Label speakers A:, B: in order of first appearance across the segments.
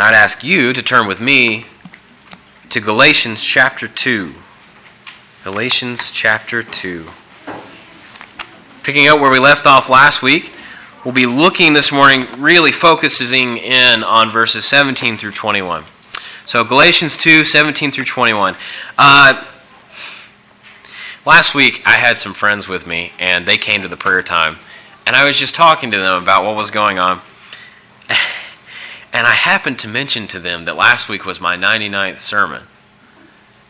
A: And I'd ask you to turn with me to Galatians chapter 2. Galatians chapter 2. Picking up where we left off last week, we'll be looking this morning, really focusing in on verses 17 through 21. So, Galatians 2 17 through 21. Uh, last week, I had some friends with me, and they came to the prayer time. And I was just talking to them about what was going on. And I happened to mention to them that last week was my 99th sermon.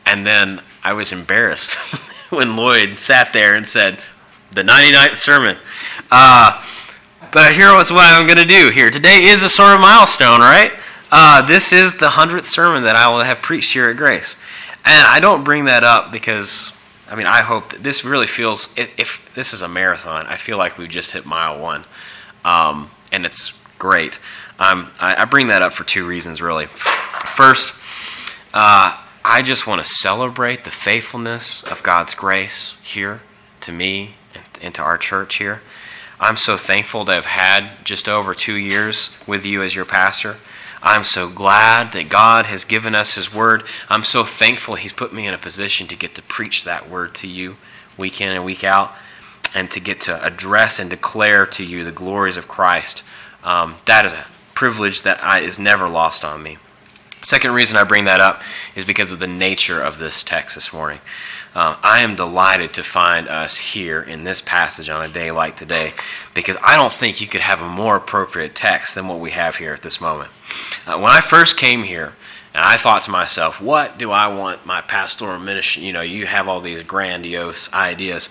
A: And then I was embarrassed when Lloyd sat there and said, the 99th sermon. Uh, but here was what I'm going to do here. Today is a sort of milestone, right? Uh, this is the 100th sermon that I will have preached here at Grace. And I don't bring that up because, I mean, I hope that this really feels, if, if this is a marathon, I feel like we've just hit mile one. Um, and it's great. Um, I, I, bring that up for two reasons, really. First, uh, I just want to celebrate the faithfulness of God's grace here to me and, and to our church here. I'm so thankful to have had just over two years with you as your pastor. I'm so glad that God has given us His Word. I'm so thankful He's put me in a position to get to preach that Word to you week in and week out and to get to address and declare to you the glories of Christ. Um, that is a privilege that I, is never lost on me. Second reason I bring that up is because of the nature of this text this morning. Uh, I am delighted to find us here in this passage on a day like today because I don't think you could have a more appropriate text than what we have here at this moment. Uh, when I first came here, and I thought to myself, what do I want my pastoral ministry? You know, you have all these grandiose ideas.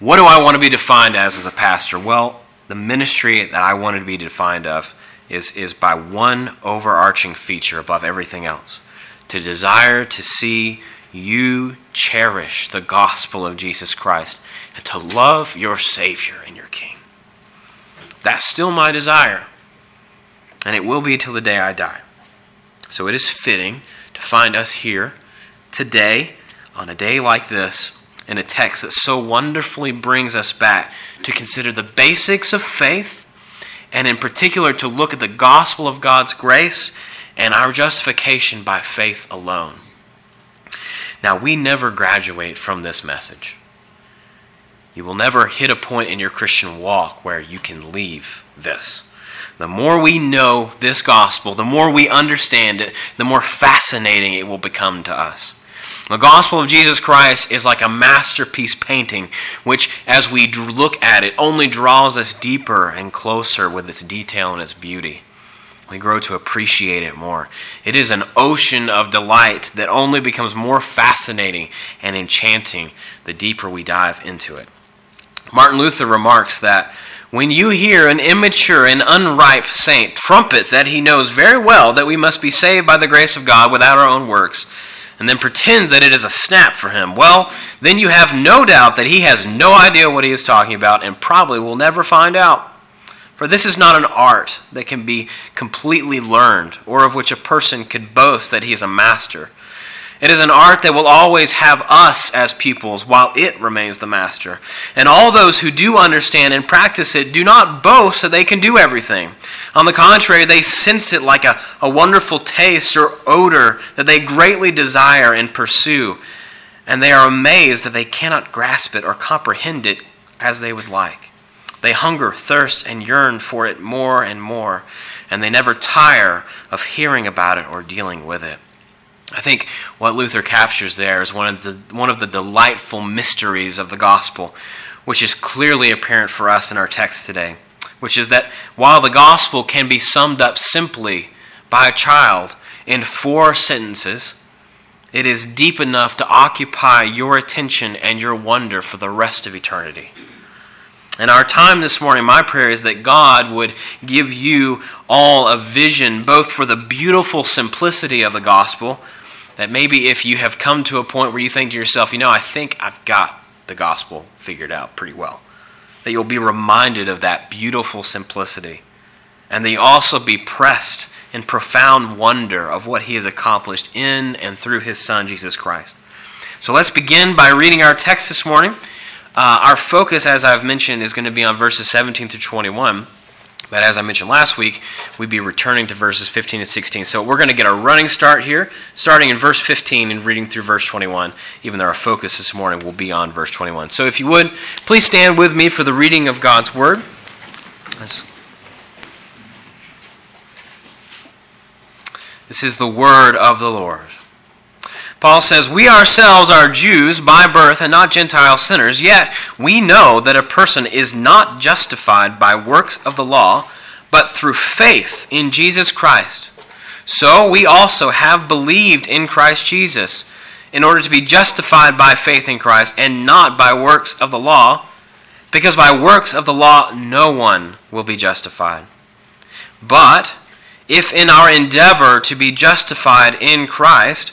A: What do I want to be defined as as a pastor? Well, the ministry that I wanted to be defined of is, is by one overarching feature above everything else to desire to see you cherish the gospel of Jesus Christ and to love your Savior and your King. That's still my desire, and it will be till the day I die. So it is fitting to find us here today, on a day like this, in a text that so wonderfully brings us back to consider the basics of faith and in particular to look at the gospel of God's grace and our justification by faith alone. Now, we never graduate from this message. You will never hit a point in your Christian walk where you can leave this. The more we know this gospel, the more we understand it, the more fascinating it will become to us. The gospel of Jesus Christ is like a masterpiece painting, which, as we look at it, only draws us deeper and closer with its detail and its beauty. We grow to appreciate it more. It is an ocean of delight that only becomes more fascinating and enchanting the deeper we dive into it. Martin Luther remarks that when you hear an immature and unripe saint trumpet that he knows very well that we must be saved by the grace of God without our own works, and then pretend that it is a snap for him, well, then you have no doubt that he has no idea what he is talking about and probably will never find out. For this is not an art that can be completely learned or of which a person could boast that he is a master. It is an art that will always have us as pupils while it remains the master. And all those who do understand and practice it do not boast that they can do everything. On the contrary, they sense it like a, a wonderful taste or odor that they greatly desire and pursue. And they are amazed that they cannot grasp it or comprehend it as they would like. They hunger, thirst, and yearn for it more and more, and they never tire of hearing about it or dealing with it. I think what Luther captures there is one of the, one of the delightful mysteries of the gospel, which is clearly apparent for us in our text today, which is that while the gospel can be summed up simply by a child in four sentences, it is deep enough to occupy your attention and your wonder for the rest of eternity. And our time this morning, my prayer is that God would give you all a vision, both for the beautiful simplicity of the gospel that maybe if you have come to a point where you think to yourself, you know, I think I've got the gospel figured out pretty well, that you'll be reminded of that beautiful simplicity. And that you also be pressed in profound wonder of what he has accomplished in and through his son, Jesus Christ. So let's begin by reading our text this morning. Uh, our focus, as I've mentioned, is going to be on verses 17 through 21. But as I mentioned last week, we'd be returning to verses 15 and 16. So we're going to get a running start here, starting in verse 15 and reading through verse 21, even though our focus this morning will be on verse 21. So if you would, please stand with me for the reading of God's Word. This is the Word of the Lord. Paul says, We ourselves are Jews by birth and not Gentile sinners, yet we know that a person is not justified by works of the law, but through faith in Jesus Christ. So we also have believed in Christ Jesus, in order to be justified by faith in Christ and not by works of the law, because by works of the law no one will be justified. But if in our endeavor to be justified in Christ,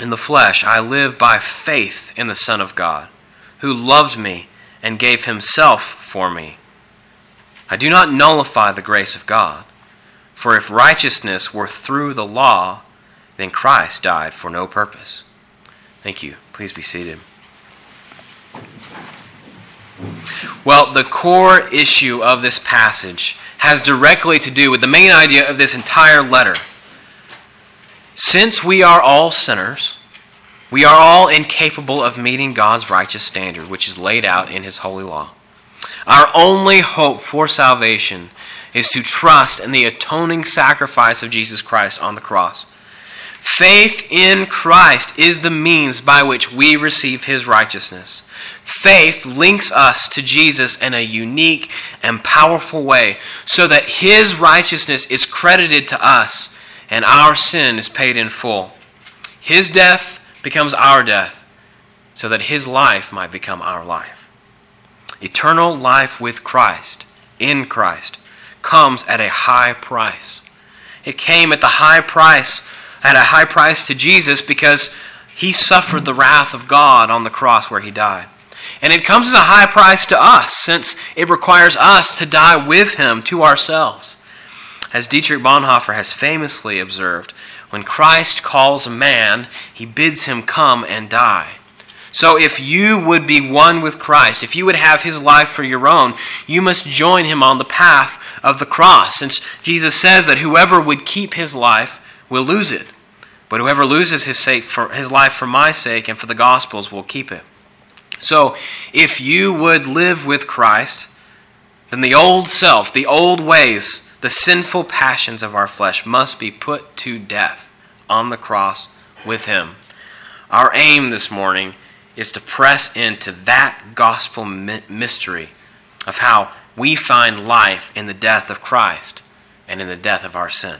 A: in the flesh, I live by faith in the Son of God, who loved me and gave himself for me. I do not nullify the grace of God, for if righteousness were through the law, then Christ died for no purpose. Thank you. Please be seated. Well, the core issue of this passage has directly to do with the main idea of this entire letter since we are all sinners, we are all incapable of meeting God's righteous standard, which is laid out in His holy law. Our only hope for salvation is to trust in the atoning sacrifice of Jesus Christ on the cross. Faith in Christ is the means by which we receive His righteousness. Faith links us to Jesus in a unique and powerful way so that His righteousness is credited to us and our sin is paid in full. His death becomes our death, so that his life might become our life. Eternal life with Christ, in Christ, comes at a high price. It came at the high price, at a high price to Jesus because he suffered the wrath of God on the cross where he died. And it comes as a high price to us since it requires us to die with him to ourselves. As Dietrich Bonhoeffer has famously observed, when Christ calls a man, he bids him come and die. So if you would be one with Christ, if you would have his life for your own, you must join him on the path of the cross. Since Jesus says that whoever would keep his life will lose it. But whoever loses his, sake for, his life for my sake and for the gospel's will keep it. So if you would live with Christ, then the old self, the old ways, the sinful passions of our flesh must be put to death on the cross with Him. Our aim this morning is to press into that gospel mystery of how we find life in the death of Christ and in the death of our sin.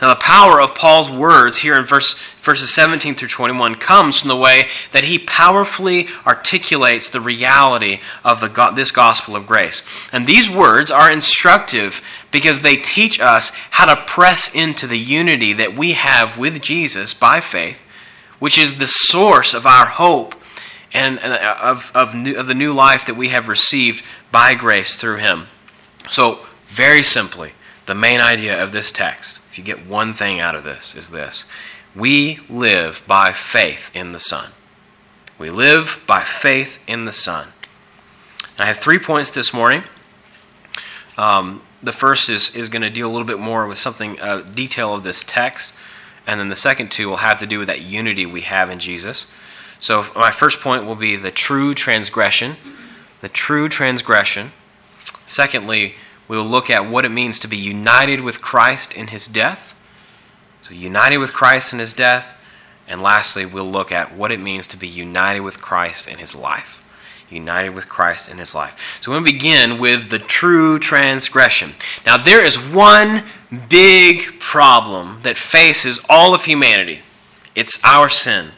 A: Now, the power of Paul's words here in verse, verses 17 through 21 comes from the way that he powerfully articulates the reality of the, this gospel of grace. And these words are instructive because they teach us how to press into the unity that we have with Jesus by faith, which is the source of our hope and uh, of, of, new, of the new life that we have received by grace through him. So, very simply, the main idea of this text if you get one thing out of this, is this we live by faith in the Son. We live by faith in the Son. I have three points this morning. Um, the first is, is going to deal a little bit more with something, uh, detail of this text. And then the second two will have to do with that unity we have in Jesus. So, my first point will be the true transgression. The true transgression. Secondly, we will look at what it means to be united with Christ in his death. So, united with Christ in his death. And lastly, we'll look at what it means to be united with Christ in his life. United with Christ in his life. So, to begin with the true transgression. Now, there is one big problem that faces all of humanity it's our sin.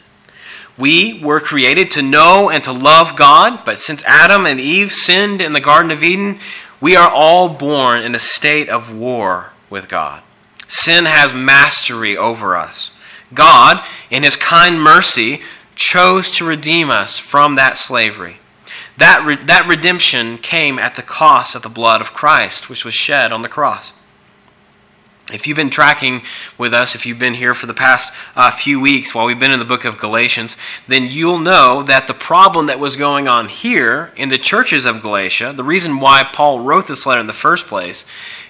A: We were created to know and to love God, but since Adam and Eve sinned in the Garden of Eden, we are all born in a state of war with God. Sin has mastery over us. God, in his kind mercy, chose to redeem us from that slavery. That, re- that redemption came at the cost of the blood of Christ, which was shed on the cross. If you've been tracking with us, if you've been here for the past uh, few weeks while we've been in the book of Galatians, then you'll know that the problem that was going on here in the churches of Galatia, the reason why Paul wrote this letter in the first place,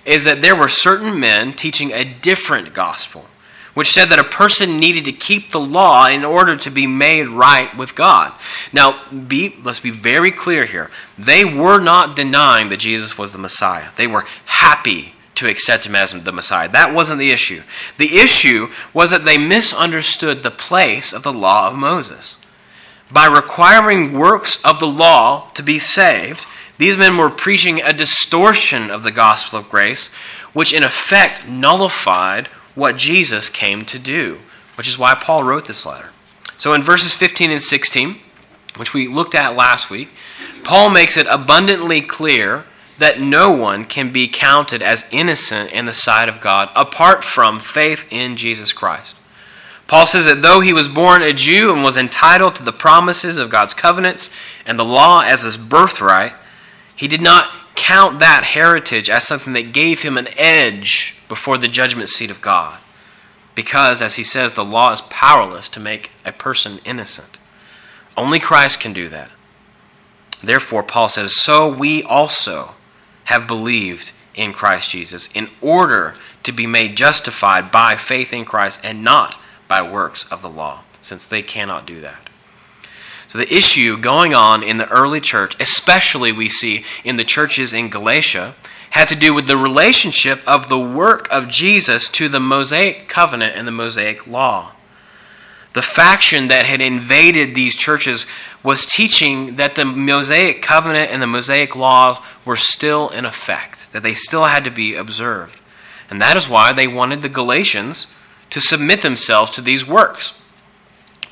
A: is that there were certain men teaching a different gospel, which said that a person needed to keep the law in order to be made right with God. Now, be, let's be very clear here. They were not denying that Jesus was the Messiah, they were happy to accept him as the Messiah. That wasn't the issue. The issue was that they misunderstood the place of the law of Moses. By requiring works of the law to be saved, these men were preaching a distortion of the gospel of grace, which in effect nullified what Jesus came to do, which is why Paul wrote this letter. So in verses 15 and 16, which we looked at last week, Paul makes it abundantly clear that no one can be counted as innocent in the sight of God apart from faith in Jesus Christ. Paul says that though he was born a Jew and was entitled to the promises of God's covenants and the law as his birthright, he did not count that heritage as something that gave him an edge before the judgment seat of God. Because, as he says, the law is powerless to make a person innocent. Only Christ can do that. Therefore, Paul says, So we also have believed in Christ Jesus in order to be made justified by faith in Christ and not by works of the law, since they cannot do that. So, the issue going on in the early church, especially we see in the churches in Galatia, had to do with the relationship of the work of Jesus to the Mosaic covenant and the Mosaic law. The faction that had invaded these churches was teaching that the Mosaic covenant and the Mosaic laws were still in effect, that they still had to be observed. And that is why they wanted the Galatians to submit themselves to these works.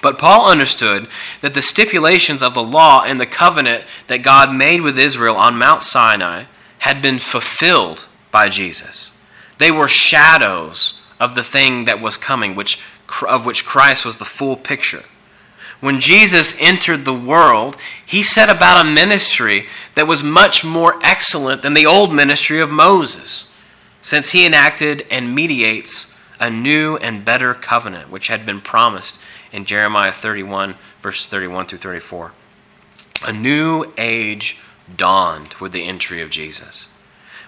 A: But Paul understood that the stipulations of the law and the covenant that God made with Israel on Mount Sinai had been fulfilled by Jesus. They were shadows of the thing that was coming, which, of which Christ was the full picture when Jesus entered the world, he set about a ministry that was much more excellent than the old ministry of Moses, since he enacted and mediates a new and better covenant, which had been promised in Jeremiah 31, verses 31 through 34. A new age dawned with the entry of Jesus.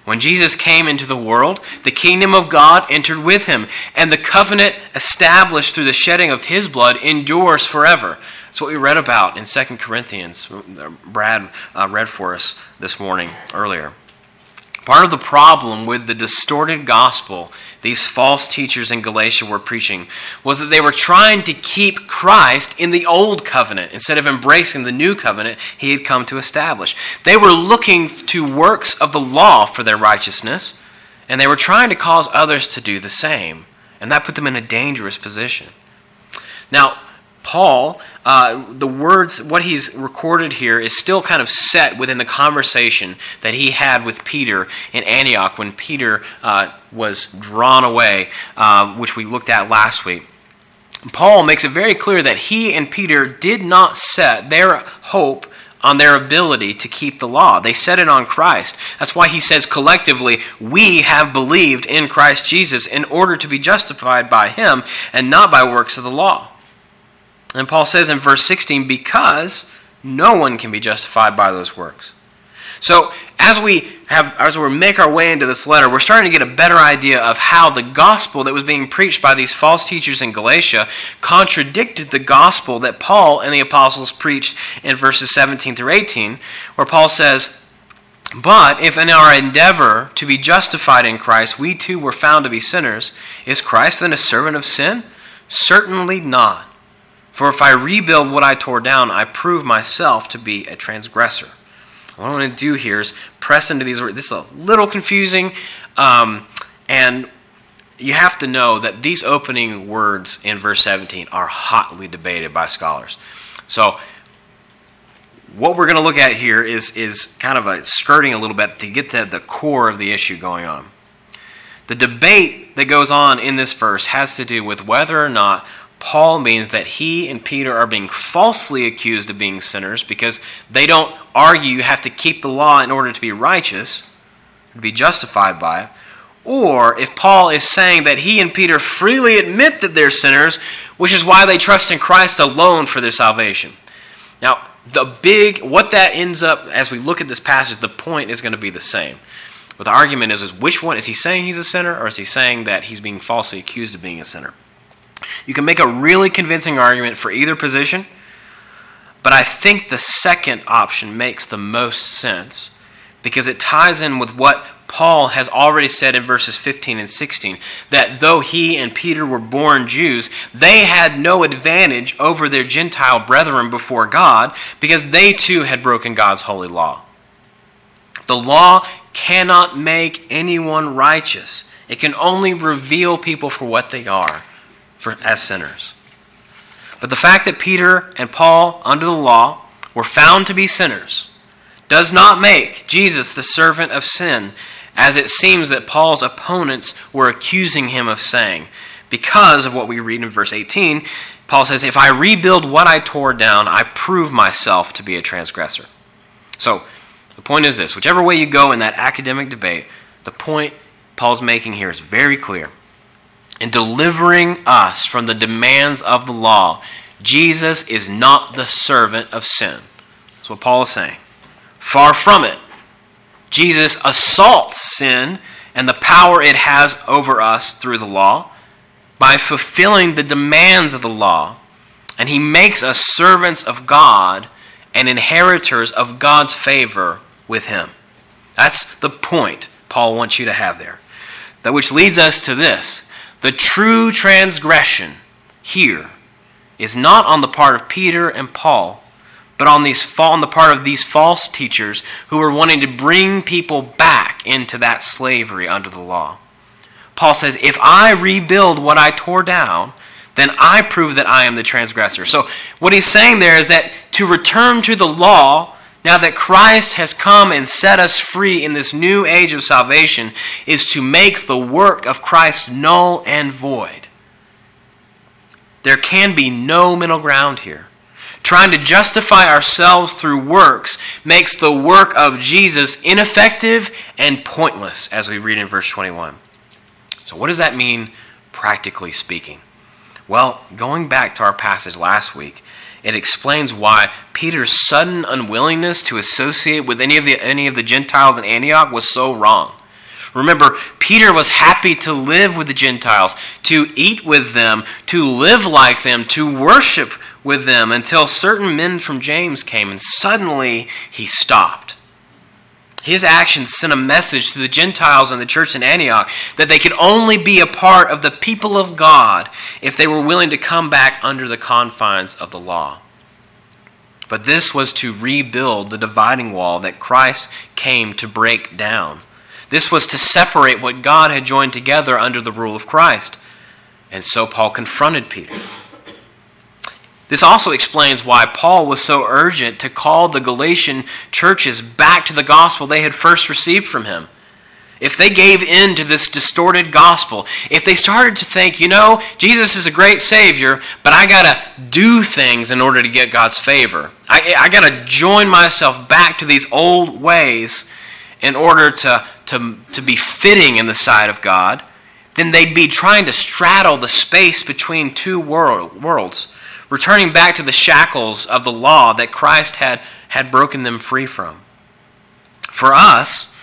A: When Jesus came into the world, the kingdom of God entered with him, and the covenant established through the shedding of his blood endures forever. That's what we read about in 2 Corinthians. Brad uh, read for us this morning earlier. Part of the problem with the distorted gospel these false teachers in Galatia were preaching was that they were trying to keep Christ in the old covenant instead of embracing the new covenant he had come to establish. They were looking to works of the law for their righteousness, and they were trying to cause others to do the same, and that put them in a dangerous position. Now, Paul, uh, the words, what he's recorded here is still kind of set within the conversation that he had with Peter in Antioch when Peter uh, was drawn away, uh, which we looked at last week. Paul makes it very clear that he and Peter did not set their hope on their ability to keep the law. They set it on Christ. That's why he says collectively, we have believed in Christ Jesus in order to be justified by him and not by works of the law. And Paul says in verse 16, because no one can be justified by those works. So as we have as we make our way into this letter, we're starting to get a better idea of how the gospel that was being preached by these false teachers in Galatia contradicted the gospel that Paul and the apostles preached in verses 17 through 18, where Paul says, but if in our endeavor to be justified in Christ we too were found to be sinners, is Christ then a servant of sin? Certainly not. For if I rebuild what I tore down, I prove myself to be a transgressor. What I want to do here is press into these words. This is a little confusing, um, and you have to know that these opening words in verse 17 are hotly debated by scholars. So, what we're going to look at here is, is kind of a skirting a little bit to get to the core of the issue going on. The debate that goes on in this verse has to do with whether or not Paul means that he and Peter are being falsely accused of being sinners because they don't argue you have to keep the law in order to be righteous, to be justified by it, or if Paul is saying that he and Peter freely admit that they're sinners, which is why they trust in Christ alone for their salvation. Now, the big, what that ends up, as we look at this passage, the point is going to be the same. But the argument is, is which one? Is he saying he's a sinner, or is he saying that he's being falsely accused of being a sinner? You can make a really convincing argument for either position, but I think the second option makes the most sense because it ties in with what Paul has already said in verses 15 and 16 that though he and Peter were born Jews, they had no advantage over their Gentile brethren before God because they too had broken God's holy law. The law cannot make anyone righteous, it can only reveal people for what they are for, as sinners. But the fact that Peter and Paul, under the law, were found to be sinners does not make Jesus the servant of sin, as it seems that Paul's opponents were accusing him of saying. Because of what we read in verse 18, Paul says, If I rebuild what I tore down, I prove myself to be a transgressor. So, the point is this whichever way you go in that academic debate, the point Paul's making here is very clear in delivering us from the demands of the law, Jesus is not the servant of sin. That's what Paul is saying. Far from it. Jesus assaults sin and the power it has over us through the law by fulfilling the demands of the law. And he makes us servants of God and inheritors of God's favor with him. That's the point Paul wants you to have there. That which leads us to this the true transgression here is not on the part of Peter and Paul, but on, these, on the part of these false teachers who were wanting to bring people back into that slavery under the law. Paul says, If I rebuild what I tore down, then I prove that I am the transgressor. So, what he's saying there is that to return to the law now that Christ has come and set us free in this new age of salvation, is to make the work of Christ null and void. There can be no middle ground here. Trying to justify ourselves through works makes the work of Jesus ineffective and pointless, as we read in verse 21. So, what does that mean, practically speaking? Well, going back to our passage last week, it explains why Peter's sudden unwillingness to associate with any of the, any of the Gentiles in Antioch was so wrong. Remember, Peter was happy to live with the Gentiles, to eat with them, to live like them, to worship with them until certain men from James came, and suddenly he stopped. His actions sent a message to the Gentiles and the church in Antioch that they could only be a part of the people of God if they were willing to come back under the confines of the law. But this was to rebuild the dividing wall that Christ came to break down. This was to separate what God had joined together under the rule of Christ. And so Paul confronted Peter. This also explains why Paul was so urgent to call the Galatian churches back to the gospel they had first received from him. If they gave in to this distorted gospel, if they started to think, you know, Jesus is a great Savior, but I got to do things in order to get God's favor, I, I got to join myself back to these old ways in order to, to, to be fitting in the sight of God, then they'd be trying to straddle the space between two world, worlds returning back to the shackles of the law that Christ had, had broken them free from. For us,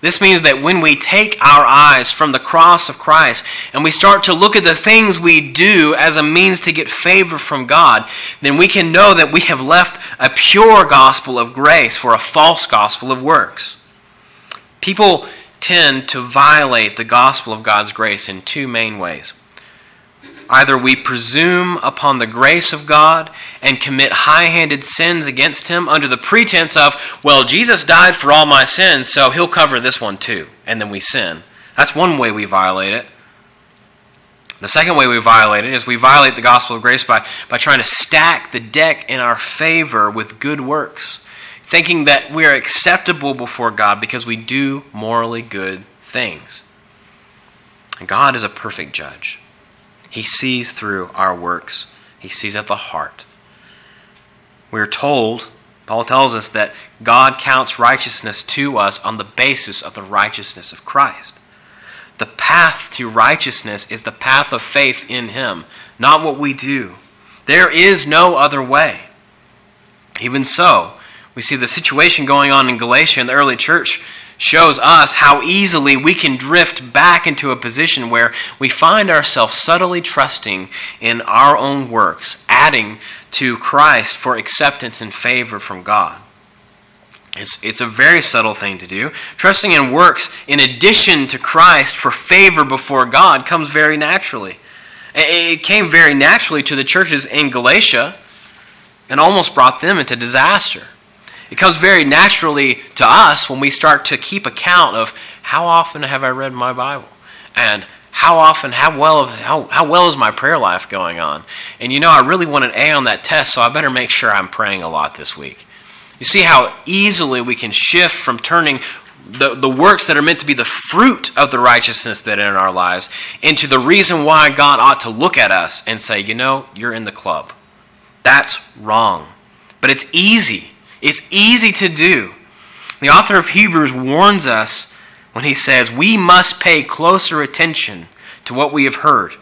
A: this means that when we take our eyes from the cross of Christ and we start to look at the things we do as a means to get favor from God, then we can know that we have left a pure gospel of grace for a false gospel of works. People tend to violate the gospel of God's grace in two main ways. Either we presume upon the grace of God and commit high handed sins against Him under the pretense of, well, Jesus died for all my sins, so He'll cover this one too. And then we sin. That's one way we violate it. The second way we violate it is we violate the gospel of grace by, by trying to stack the deck in our favor with good works, thinking that we are acceptable before God because we do morally good things. And God is a perfect judge. He sees through our works, He sees at the heart. We are told, Paul tells us, that God counts righteousness to us on the basis of the righteousness of Christ. The path to righteousness is the path of faith in Him, not what we do. There is no other way. Even so, we see the situation going on in Galatia in the early church shows us how easily we can drift back into a position where we find ourselves subtly trusting in our own works, adding to Christ for acceptance and favor from God. It's, it's a very subtle thing to do. Trusting in works in addition to Christ for favor before God comes very naturally. It came very naturally to the churches in Galatia and almost brought them into disaster. It comes very naturally to us when we start to keep account of how often have I read my Bible and how often, how well, how, how well is my prayer life going on? And you know, I really want an A on that test, so I better make sure I'm praying a lot this week. You see how easily we can shift from turning the, the works that are meant to be the fruit of the righteousness that are in our lives into the reason why God ought to look at us and say, you know, you're in the club. That's wrong. But it's easy. It's easy to do. The author of Hebrews warns us when he says, We must pay closer attention to what we have heard,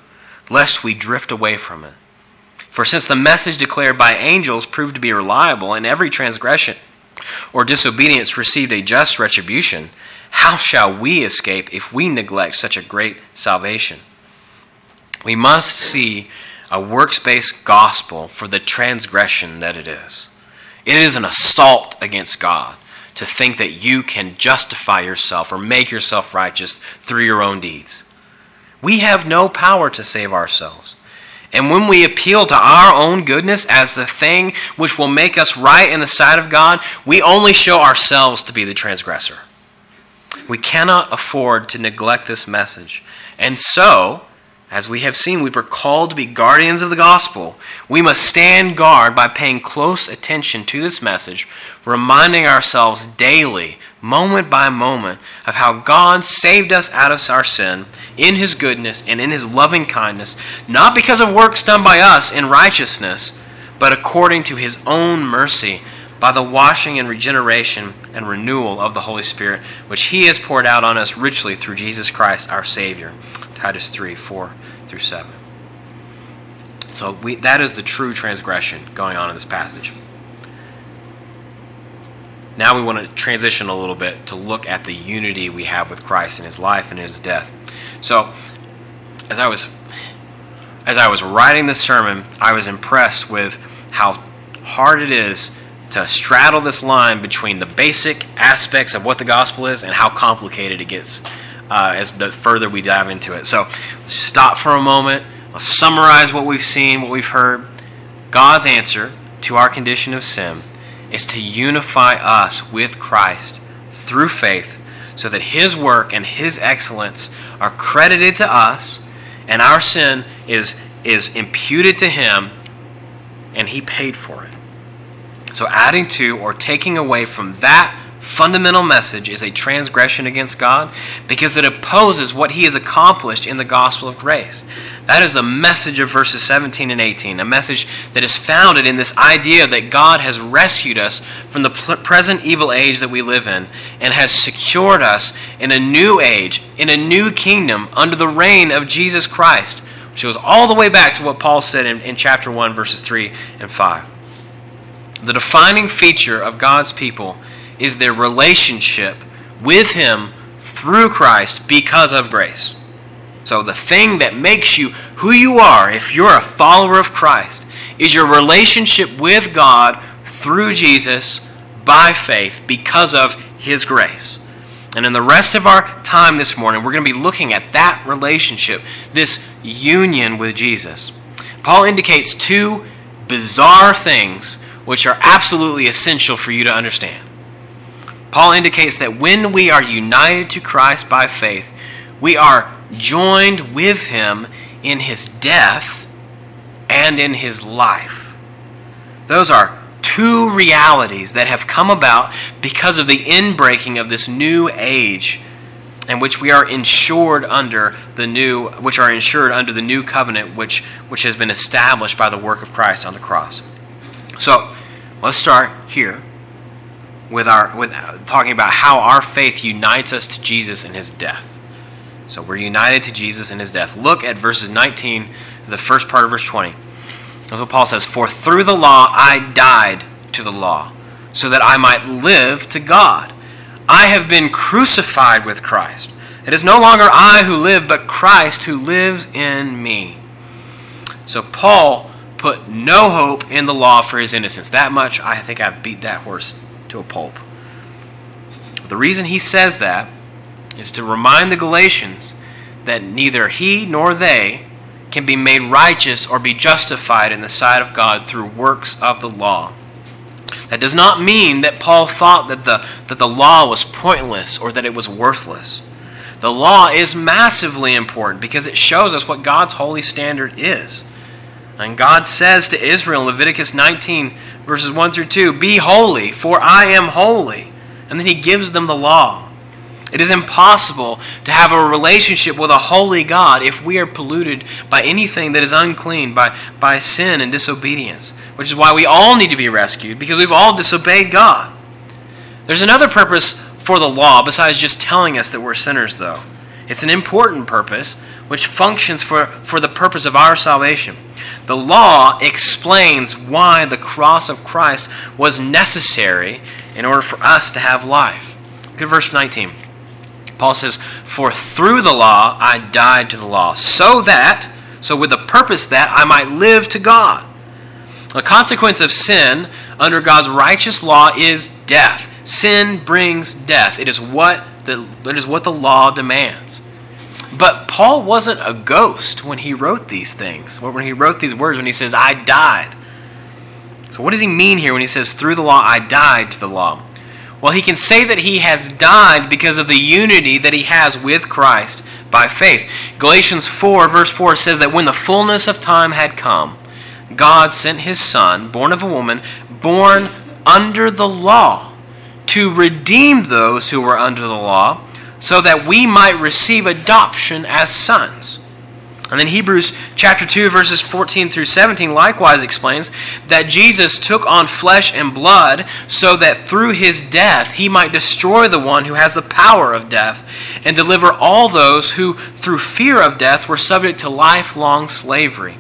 A: lest we drift away from it. For since the message declared by angels proved to be reliable, and every transgression or disobedience received a just retribution, how shall we escape if we neglect such a great salvation? We must see a works based gospel for the transgression that it is. It is an assault against God to think that you can justify yourself or make yourself righteous through your own deeds. We have no power to save ourselves. And when we appeal to our own goodness as the thing which will make us right in the sight of God, we only show ourselves to be the transgressor. We cannot afford to neglect this message. And so, as we have seen, we were called to be guardians of the gospel. We must stand guard by paying close attention to this message, reminding ourselves daily, moment by moment, of how God saved us out of our sin in His goodness and in His loving kindness, not because of works done by us in righteousness, but according to His own mercy by the washing and regeneration and renewal of the Holy Spirit, which He has poured out on us richly through Jesus Christ our Savior. Titus 3 4 through 7. So we, that is the true transgression going on in this passage. Now we want to transition a little bit to look at the unity we have with Christ in his life and his death. So as I was as I was writing this sermon, I was impressed with how hard it is to straddle this line between the basic aspects of what the gospel is and how complicated it gets uh, as the further we dive into it. So stop for a moment. Let's summarize what we've seen, what we've heard. God's answer to our condition of sin is to unify us with Christ through faith so that his work and his excellence are credited to us and our sin is, is imputed to him and he paid for it. So adding to or taking away from that fundamental message is a transgression against God because it opposes what he has accomplished in the gospel of grace. That is the message of verses 17 and 18, a message that is founded in this idea that God has rescued us from the present evil age that we live in and has secured us in a new age, in a new kingdom under the reign of Jesus Christ, which goes all the way back to what Paul said in, in chapter 1, verses 3 and 5. The defining feature of God's people is their relationship with Him through Christ because of grace. So, the thing that makes you who you are, if you're a follower of Christ, is your relationship with God through Jesus by faith because of His grace. And in the rest of our time this morning, we're going to be looking at that relationship, this union with Jesus. Paul indicates two bizarre things which are absolutely essential for you to understand. Paul indicates that when we are united to Christ by faith, we are joined with him in his death and in his life. Those are two realities that have come about because of the inbreaking of this new age and which we are insured under the new which are insured under the new covenant which which has been established by the work of Christ on the cross. So, let's start here with our with talking about how our faith unites us to Jesus in his death. So, we're united to Jesus in his death. Look at verses 19, the first part of verse 20. That's what Paul says, "For through the law I died to the law, so that I might live to God." I have been crucified with Christ. It is no longer I who live, but Christ who lives in me. So Paul put no hope in the law for his innocence. That much, I think I've beat that horse to a pulp. The reason he says that is to remind the Galatians that neither he nor they can be made righteous or be justified in the sight of God through works of the law. That does not mean that Paul thought that the, that the law was pointless or that it was worthless. The law is massively important because it shows us what God's holy standard is. And God says to Israel in Leviticus 19, verses 1 through 2, Be holy, for I am holy. And then he gives them the law. It is impossible to have a relationship with a holy God if we are polluted by anything that is unclean, by, by sin and disobedience, which is why we all need to be rescued, because we've all disobeyed God. There's another purpose for the law besides just telling us that we're sinners, though. It's an important purpose which functions for, for the purpose of our salvation. The law explains why the cross of Christ was necessary in order for us to have life. Look at verse 19. Paul says, For through the law I died to the law, so that, so with the purpose that I might live to God. The consequence of sin under God's righteous law is death. Sin brings death. It is what the, it is what the law demands. But Paul wasn't a ghost when he wrote these things, when he wrote these words, when he says, I died. So, what does he mean here when he says, through the law I died to the law? Well, he can say that he has died because of the unity that he has with Christ by faith. Galatians 4, verse 4 says that when the fullness of time had come, God sent his Son, born of a woman, born under the law, to redeem those who were under the law, so that we might receive adoption as sons. And then Hebrews chapter 2 verses 14 through 17 likewise explains that Jesus took on flesh and blood so that through his death he might destroy the one who has the power of death and deliver all those who through fear of death were subject to lifelong slavery.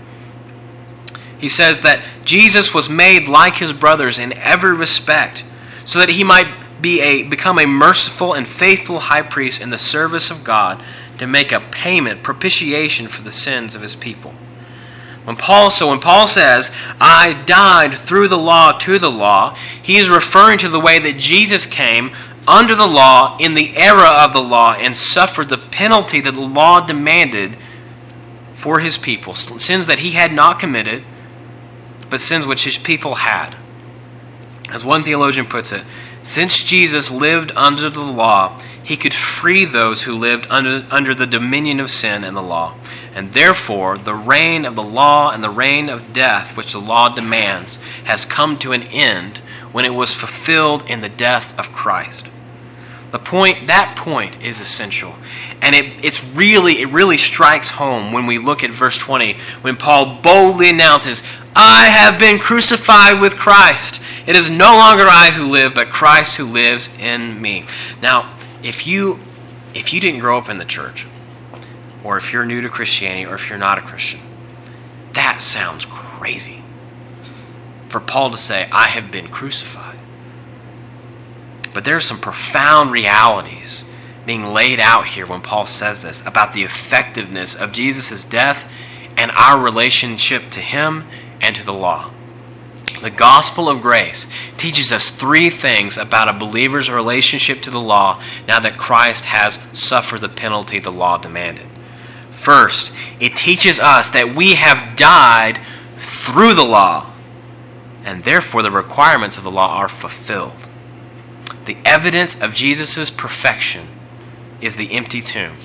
A: He says that Jesus was made like his brothers in every respect so that he might be a become a merciful and faithful high priest in the service of God to make a payment, propitiation for the sins of his people. When Paul, so when Paul says, I died through the law to the law, he is referring to the way that Jesus came under the law in the era of the law and suffered the penalty that the law demanded for his people. Sins that he had not committed, but sins which his people had. As one theologian puts it, since Jesus lived under the law, he could free those who lived under, under the dominion of sin and the law. And therefore, the reign of the law and the reign of death, which the law demands, has come to an end when it was fulfilled in the death of Christ. The point, that point is essential. And it, it's really, it really strikes home when we look at verse 20, when Paul boldly announces, I have been crucified with Christ. It is no longer I who live, but Christ who lives in me. Now, if you if you didn't grow up in the church, or if you're new to Christianity, or if you're not a Christian, that sounds crazy. For Paul to say, I have been crucified. But there are some profound realities being laid out here when Paul says this about the effectiveness of Jesus' death and our relationship to him and to the law. The gospel of grace teaches us three things about a believer's relationship to the law now that Christ has suffered the penalty the law demanded. First, it teaches us that we have died through the law, and therefore the requirements of the law are fulfilled. The evidence of Jesus' perfection is the empty tomb.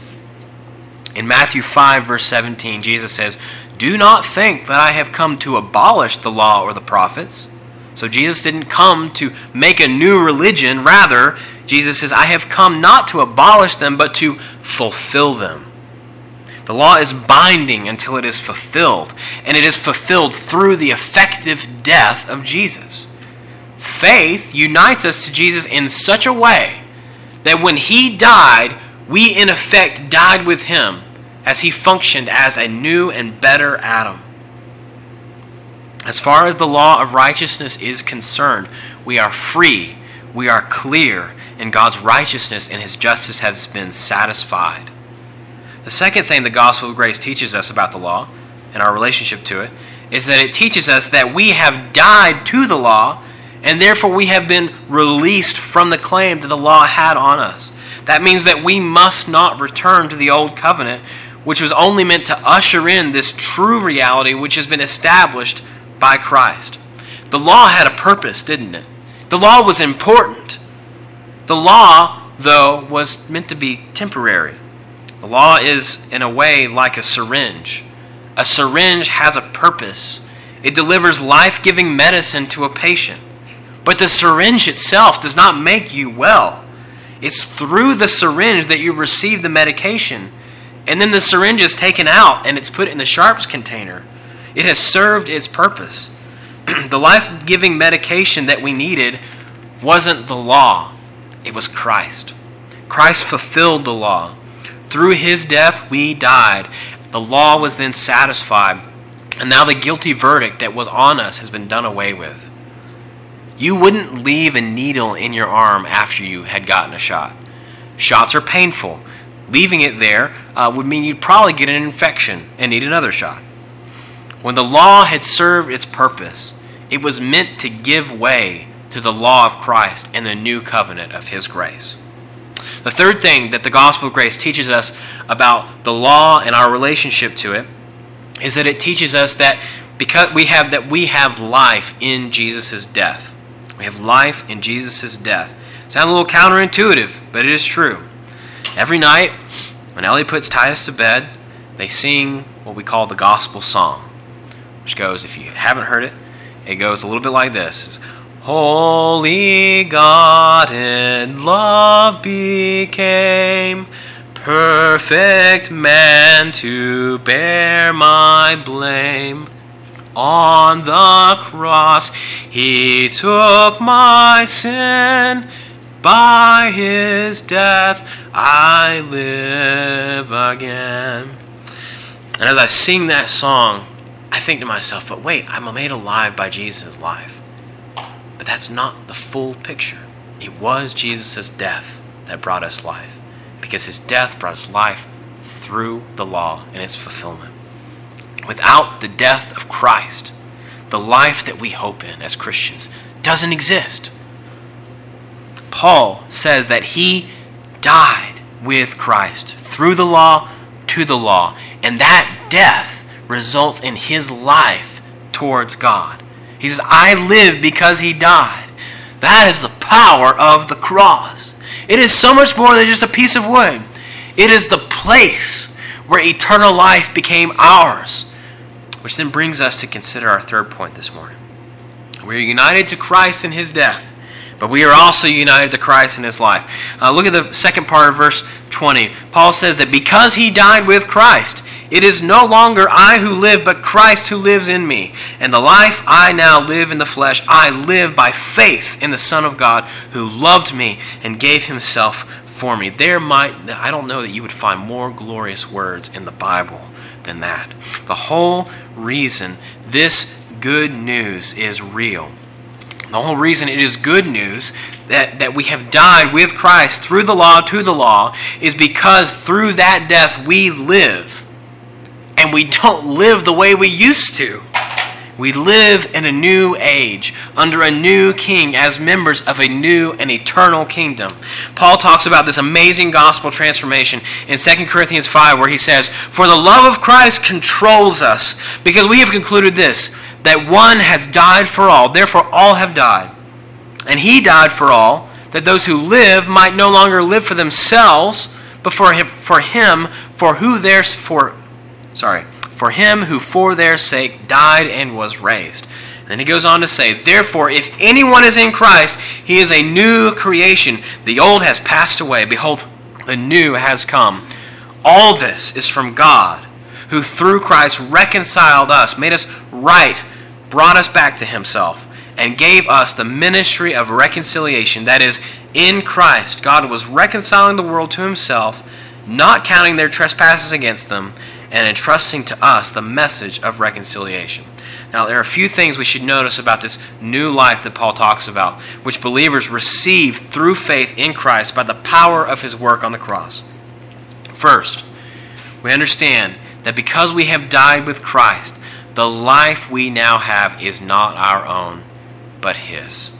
A: In Matthew 5, verse 17, Jesus says, do not think that I have come to abolish the law or the prophets. So Jesus didn't come to make a new religion. Rather, Jesus says, I have come not to abolish them, but to fulfill them. The law is binding until it is fulfilled, and it is fulfilled through the effective death of Jesus. Faith unites us to Jesus in such a way that when he died, we in effect died with him as he functioned as a new and better Adam. As far as the law of righteousness is concerned, we are free, we are clear, and God's righteousness and his justice has been satisfied. The second thing the gospel of grace teaches us about the law and our relationship to it is that it teaches us that we have died to the law and therefore we have been released from the claim that the law had on us. That means that we must not return to the old covenant, which was only meant to usher in this true reality which has been established by Christ. The law had a purpose, didn't it? The law was important. The law, though, was meant to be temporary. The law is, in a way, like a syringe. A syringe has a purpose, it delivers life giving medicine to a patient. But the syringe itself does not make you well. It's through the syringe that you receive the medication. And then the syringe is taken out and it's put in the sharps container. It has served its purpose. the life giving medication that we needed wasn't the law, it was Christ. Christ fulfilled the law. Through his death, we died. The law was then satisfied. And now the guilty verdict that was on us has been done away with. You wouldn't leave a needle in your arm after you had gotten a shot. Shots are painful. Leaving it there uh, would mean you'd probably get an infection and need another shot. When the law had served its purpose, it was meant to give way to the law of Christ and the new covenant of His grace. The third thing that the gospel of grace teaches us about the law and our relationship to it is that it teaches us that because we have that we have life in Jesus' death. We have life in Jesus' death. Sounds a little counterintuitive, but it is true. Every night, when Ellie puts Titus to bed, they sing what we call the gospel song, which goes, if you haven't heard it, it goes a little bit like this Holy God in love became perfect man to bear my blame. On the cross, he took my sin. By his death, I live again. And as I sing that song, I think to myself, but wait, I'm made alive by Jesus' life. But that's not the full picture. It was Jesus' death that brought us life, because his death brought us life through the law and its fulfillment. Without the death of Christ, the life that we hope in as Christians doesn't exist. Paul says that he died with Christ through the law to the law, and that death results in his life towards God. He says, I live because he died. That is the power of the cross. It is so much more than just a piece of wood, it is the place where eternal life became ours which then brings us to consider our third point this morning. We are united to Christ in his death, but we are also united to Christ in his life. Uh, look at the second part of verse 20. Paul says that because he died with Christ, it is no longer I who live, but Christ who lives in me. And the life I now live in the flesh, I live by faith in the Son of God who loved me and gave himself for me. There might, I don't know that you would find more glorious words in the Bible than that. The whole reason this good news is real, the whole reason it is good news that, that we have died with Christ through the law to the law is because through that death we live. And we don't live the way we used to. We live in a new age, under a new king, as members of a new and eternal kingdom. Paul talks about this amazing gospel transformation in 2 Corinthians 5, where he says, For the love of Christ controls us, because we have concluded this, that one has died for all, therefore all have died. And he died for all, that those who live might no longer live for themselves, but for him, for him, for who their for sorry, for him who for their sake died and was raised. And then he goes on to say, Therefore, if anyone is in Christ, he is a new creation. The old has passed away. Behold, the new has come. All this is from God, who through Christ reconciled us, made us right, brought us back to himself, and gave us the ministry of reconciliation. That is, in Christ, God was reconciling the world to himself, not counting their trespasses against them, and entrusting to us the message of reconciliation. Now, there are a few things we should notice about this new life that Paul talks about, which believers receive through faith in Christ by the power of his work on the cross. First, we understand that because we have died with Christ, the life we now have is not our own, but his.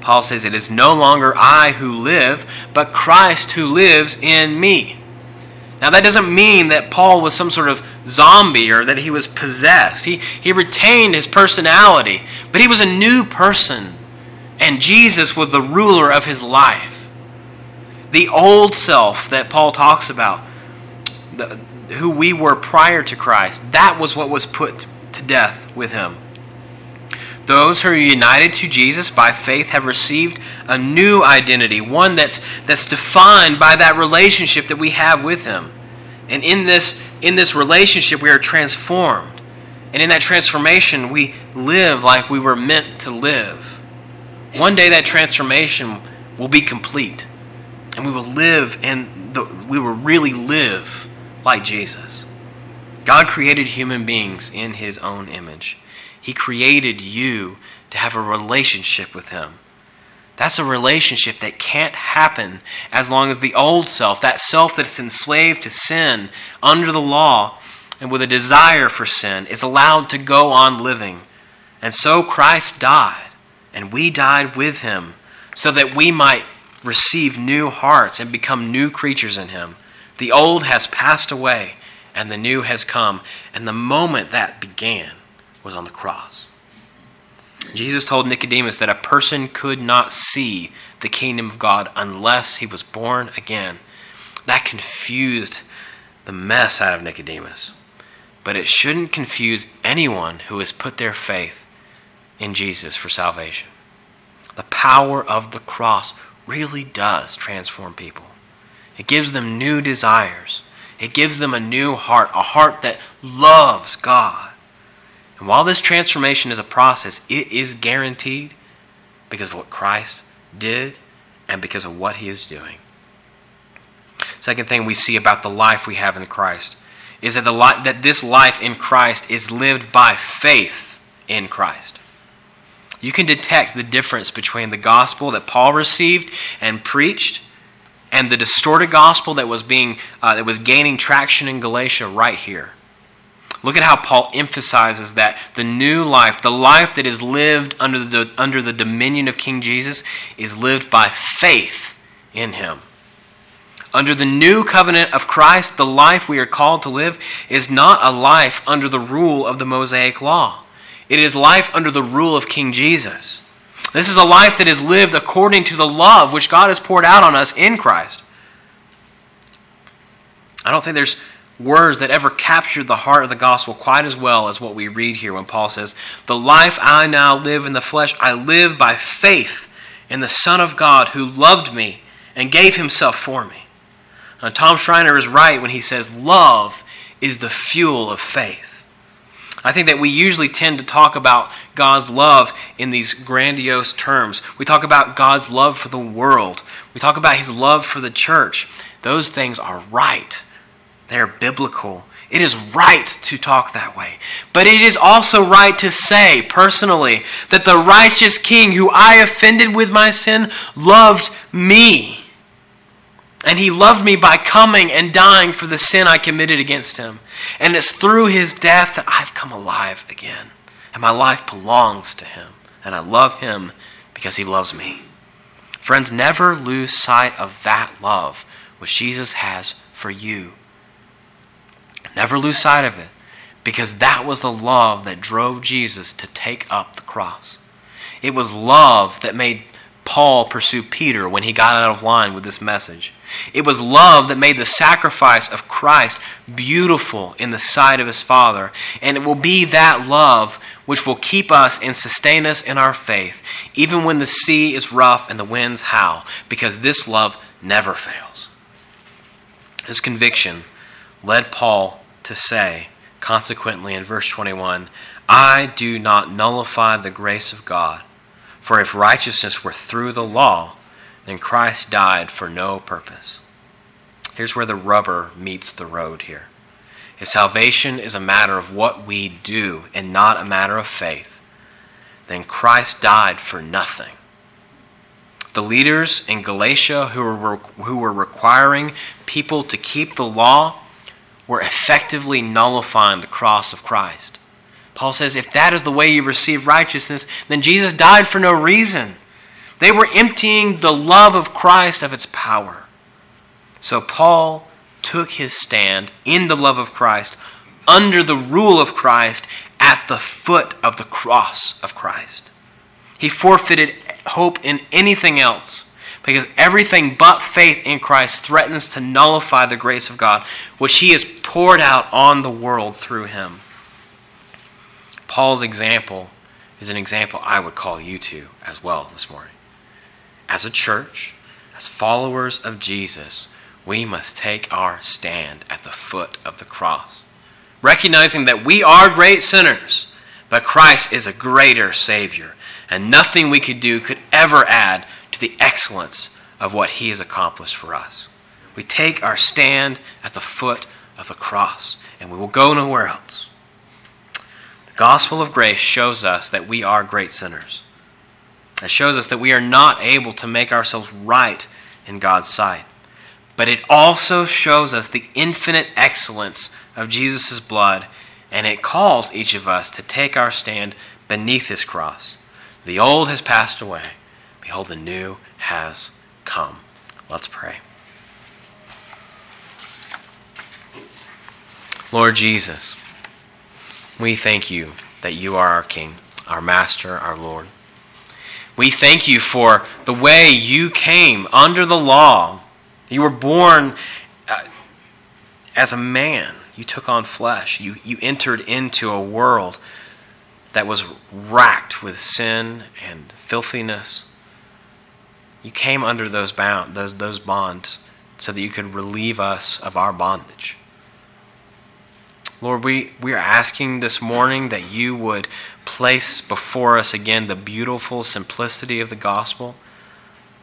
A: Paul says, It is no longer I who live, but Christ who lives in me. Now, that doesn't mean that Paul was some sort of zombie or that he was possessed. He, he retained his personality, but he was a new person, and Jesus was the ruler of his life. The old self that Paul talks about, the, who we were prior to Christ, that was what was put to death with him. Those who are united to Jesus by faith have received a new identity, one that's, that's defined by that relationship that we have with Him. And in this, in this relationship, we are transformed. And in that transformation, we live like we were meant to live. One day, that transformation will be complete. And we will live and we will really live like Jesus. God created human beings in His own image. He created you to have a relationship with Him. That's a relationship that can't happen as long as the old self, that self that's enslaved to sin under the law and with a desire for sin, is allowed to go on living. And so Christ died, and we died with him, so that we might receive new hearts and become new creatures in him. The old has passed away, and the new has come. And the moment that began, was on the cross. Jesus told Nicodemus that a person could not see the kingdom of God unless he was born again. That confused the mess out of Nicodemus. But it shouldn't confuse anyone who has put their faith in Jesus for salvation. The power of the cross really does transform people. It gives them new desires. It gives them a new heart, a heart that loves God. And while this transformation is a process, it is guaranteed because of what Christ did and because of what he is doing. Second thing we see about the life we have in Christ is that, the li- that this life in Christ is lived by faith in Christ. You can detect the difference between the gospel that Paul received and preached and the distorted gospel that was being uh, that was gaining traction in Galatia right here. Look at how Paul emphasizes that the new life, the life that is lived under the, under the dominion of King Jesus, is lived by faith in him. Under the new covenant of Christ, the life we are called to live is not a life under the rule of the Mosaic law. It is life under the rule of King Jesus. This is a life that is lived according to the love which God has poured out on us in Christ. I don't think there's words that ever captured the heart of the gospel quite as well as what we read here when Paul says, The life I now live in the flesh, I live by faith in the Son of God who loved me and gave himself for me. Now, Tom Schreiner is right when he says, Love is the fuel of faith. I think that we usually tend to talk about God's love in these grandiose terms. We talk about God's love for the world. We talk about his love for the church. Those things are right. They are biblical. It is right to talk that way. But it is also right to say personally that the righteous king who I offended with my sin loved me. And he loved me by coming and dying for the sin I committed against him. And it's through his death that I've come alive again. And my life belongs to him. And I love him because he loves me. Friends, never lose sight of that love which Jesus has for you Never lose sight of it because that was the love that drove Jesus to take up the cross. It was love that made Paul pursue Peter when he got out of line with this message. It was love that made the sacrifice of Christ beautiful in the sight of his Father. And it will be that love which will keep us and sustain us in our faith, even when the sea is rough and the winds howl, because this love never fails. This conviction led Paul to say, consequently, in verse 21, I do not nullify the grace of God, for if righteousness were through the law, then Christ died for no purpose. Here's where the rubber meets the road here. If salvation is a matter of what we do and not a matter of faith, then Christ died for nothing. The leaders in Galatia who were, who were requiring people to keep the law were effectively nullifying the cross of Christ. Paul says, if that is the way you receive righteousness, then Jesus died for no reason. They were emptying the love of Christ of its power. So Paul took his stand in the love of Christ, under the rule of Christ, at the foot of the cross of Christ. He forfeited hope in anything else because everything but faith in Christ threatens to nullify the grace of God, which he has poured out on the world through him. Paul's example is an example I would call you to as well this morning. As a church, as followers of Jesus, we must take our stand at the foot of the cross, recognizing that we are great sinners, but Christ is a greater Savior, and nothing we could do could ever add to the excellence of what He has accomplished for us. We take our stand at the foot of the cross, and we will go nowhere else. The gospel of grace shows us that we are great sinners. It shows us that we are not able to make ourselves right in God's sight. But it also shows us the infinite excellence of Jesus' blood, and it calls each of us to take our stand beneath his cross. The old has passed away. Behold, the new has come. Let's pray. Lord Jesus, we thank you that you are our King, our Master, our Lord. We thank you for the way you came under the law. You were born uh, as a man. You took on flesh. You, you entered into a world that was racked with sin and filthiness. You came under those, bound, those, those bonds so that you could relieve us of our bondage. Lord, we, we are asking this morning that you would place before us again the beautiful simplicity of the gospel.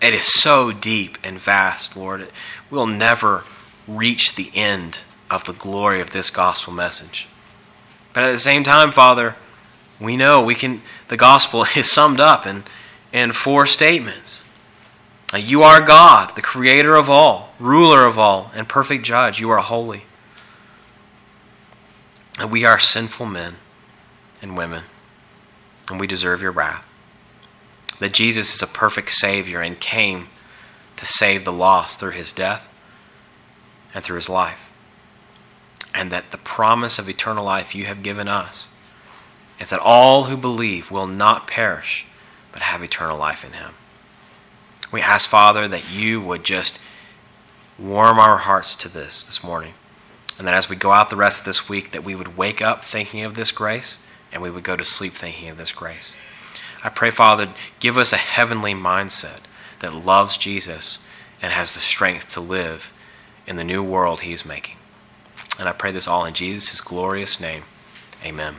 A: It is so deep and vast, Lord. We'll never reach the end of the glory of this gospel message. But at the same time, Father, we know we can the gospel is summed up in, in four statements. You are God, the creator of all, ruler of all, and perfect judge. You are holy And we are sinful men and women, and we deserve your wrath. That Jesus is a perfect Savior and came to save the lost through his death and through his life. And that the promise of eternal life you have given us is that all who believe will not perish, but have eternal life in him. We ask, Father, that you would just warm our hearts to this this morning. And that as we go out the rest of this week, that we would wake up thinking of this grace and we would go to sleep thinking of this grace. I pray, Father, give us a heavenly mindset that loves Jesus and has the strength to live in the new world he is making. And I pray this all in Jesus' glorious name. Amen.